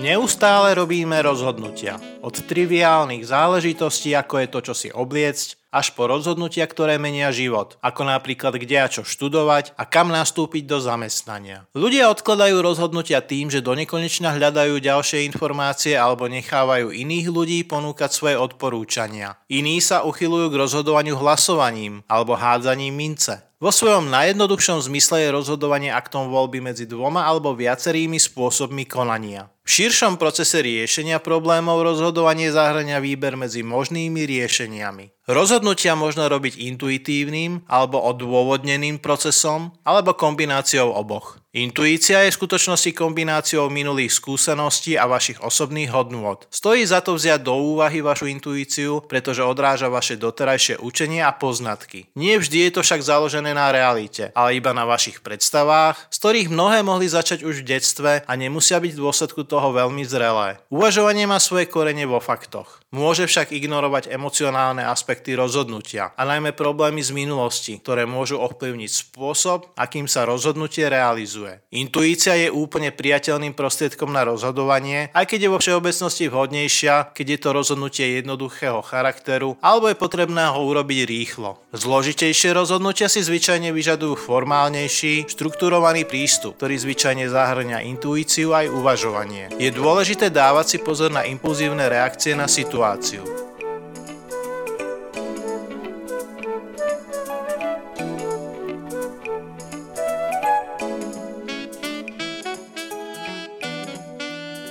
Neustále robíme rozhodnutia. Od triviálnych záležitostí, ako je to, čo si obliecť, až po rozhodnutia, ktoré menia život, ako napríklad kde a čo študovať a kam nastúpiť do zamestnania. Ľudia odkladajú rozhodnutia tým, že do nekonečna hľadajú ďalšie informácie alebo nechávajú iných ľudí ponúkať svoje odporúčania. Iní sa uchylujú k rozhodovaniu hlasovaním alebo hádzaním mince. Vo svojom najjednoduchšom zmysle je rozhodovanie aktom voľby medzi dvoma alebo viacerými spôsobmi konania. V širšom procese riešenia problémov rozhodovanie zahrania výber medzi možnými riešeniami. Rozhodnutia možno robiť intuitívnym alebo odôvodneným procesom alebo kombináciou oboch. Intuícia je v skutočnosti kombináciou minulých skúseností a vašich osobných hodnôt. Stojí za to vziať do úvahy vašu intuíciu, pretože odráža vaše doterajšie učenie a poznatky. Nie vždy je to však založené na realite, ale iba na vašich predstavách, z ktorých mnohé mohli začať už v detstve a nemusia byť v dôsledku toho veľmi zrelé. Uvažovanie má svoje korene vo faktoch. Môže však ignorovať emocionálne aspekty rozhodnutia a najmä problémy z minulosti, ktoré môžu ovplyvniť spôsob, akým sa rozhodnutie realizuje realizuje. Intuícia je úplne priateľným prostriedkom na rozhodovanie, aj keď je vo všeobecnosti vhodnejšia, keď je to rozhodnutie jednoduchého charakteru alebo je potrebné ho urobiť rýchlo. Zložitejšie rozhodnutia si zvyčajne vyžadujú formálnejší, štrukturovaný prístup, ktorý zvyčajne zahrňa intuíciu aj uvažovanie. Je dôležité dávať si pozor na impulzívne reakcie na situáciu.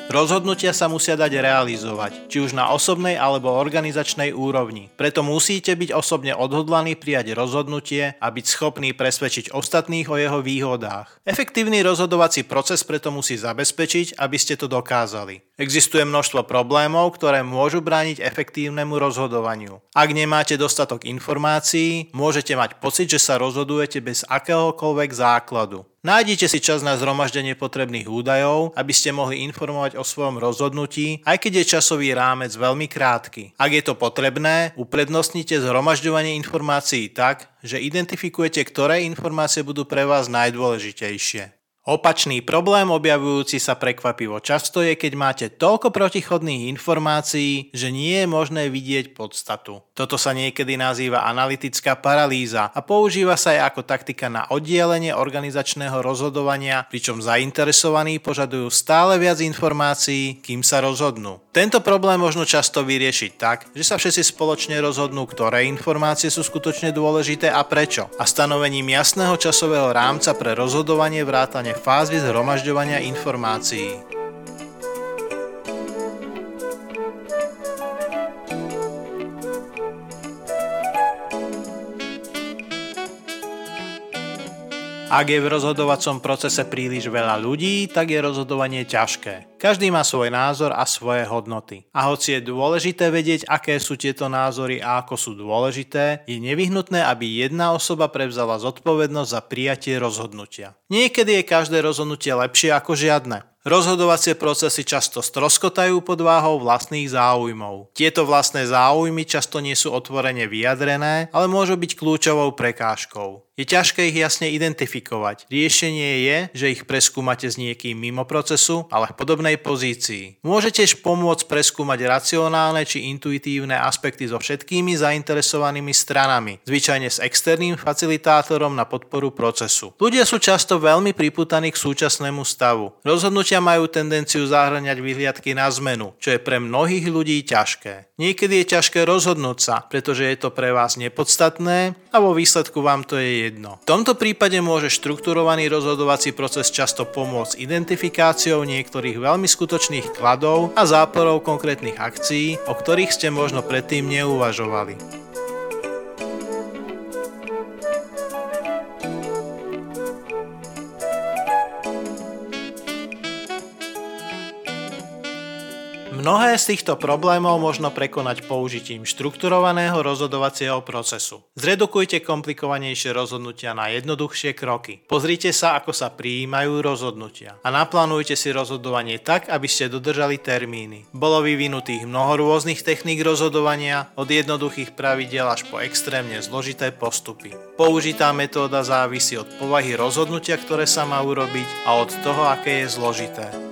Rozhodnutia sa musia dať realizovať, či už na osobnej alebo organizačnej úrovni. Preto musíte byť osobne odhodlaní prijať rozhodnutie a byť schopný presvedčiť ostatných o jeho výhodách. Efektívny rozhodovací proces preto musí zabezpečiť, aby ste to dokázali. Existuje množstvo problémov, ktoré môžu brániť efektívnemu rozhodovaniu. Ak nemáte dostatok informácií, môžete mať pocit, že sa rozhodujete bez akéhokoľvek základu. Nájdite si čas na zhromaždenie potrebných údajov, aby ste mohli informovať o svojom rozhodnutí, aj keď je časový rámec veľmi krátky. Ak je to potrebné, uprednostnite zhromažďovanie informácií tak, že identifikujete, ktoré informácie budú pre vás najdôležitejšie. Opačný problém objavujúci sa prekvapivo často je, keď máte toľko protichodných informácií, že nie je možné vidieť podstatu. Toto sa niekedy nazýva analytická paralýza a používa sa aj ako taktika na oddielenie organizačného rozhodovania, pričom zainteresovaní požadujú stále viac informácií, kým sa rozhodnú. Tento problém možno často vyriešiť tak, že sa všetci spoločne rozhodnú, ktoré informácie sú skutočne dôležité a prečo. A stanovením jasného časového rámca pre rozhodovanie vrátane fázy zhromažďovania informácií. Ak je v rozhodovacom procese príliš veľa ľudí, tak je rozhodovanie ťažké. Každý má svoj názor a svoje hodnoty. A hoci je dôležité vedieť, aké sú tieto názory a ako sú dôležité, je nevyhnutné, aby jedna osoba prevzala zodpovednosť za prijatie rozhodnutia. Niekedy je každé rozhodnutie lepšie ako žiadne. Rozhodovacie procesy často stroskotajú pod váhou vlastných záujmov. Tieto vlastné záujmy často nie sú otvorene vyjadrené, ale môžu byť kľúčovou prekážkou. Je ťažké ich jasne identifikovať. Riešenie je, že ich preskúmate s niekým mimo procesu, ale v podobnej pozícii. Môžete tiež pomôcť preskúmať racionálne či intuitívne aspekty so všetkými zainteresovanými stranami, zvyčajne s externým facilitátorom na podporu procesu. Ľudia sú často veľmi priputaní k súčasnému stavu. Rozhodnutia majú tendenciu zahrňať vyhliadky na zmenu, čo je pre mnohých ľudí ťažké. Niekedy je ťažké rozhodnúť sa, pretože je to pre vás nepodstatné a vo výsledku vám to je jedno. V tomto prípade môže štrukturovaný rozhodovací proces často pomôcť identifikáciou niektorých veľmi skutočných kladov a záporov konkrétnych akcií, o ktorých ste možno predtým neuvažovali. Mnohé z týchto problémov možno prekonať použitím štrukturovaného rozhodovacieho procesu. Zredukujte komplikovanejšie rozhodnutia na jednoduchšie kroky. Pozrite sa, ako sa prijímajú rozhodnutia a naplánujte si rozhodovanie tak, aby ste dodržali termíny. Bolo vyvinutých mnoho rôznych techník rozhodovania, od jednoduchých pravidel až po extrémne zložité postupy. Použitá metóda závisí od povahy rozhodnutia, ktoré sa má urobiť a od toho, aké je zložité.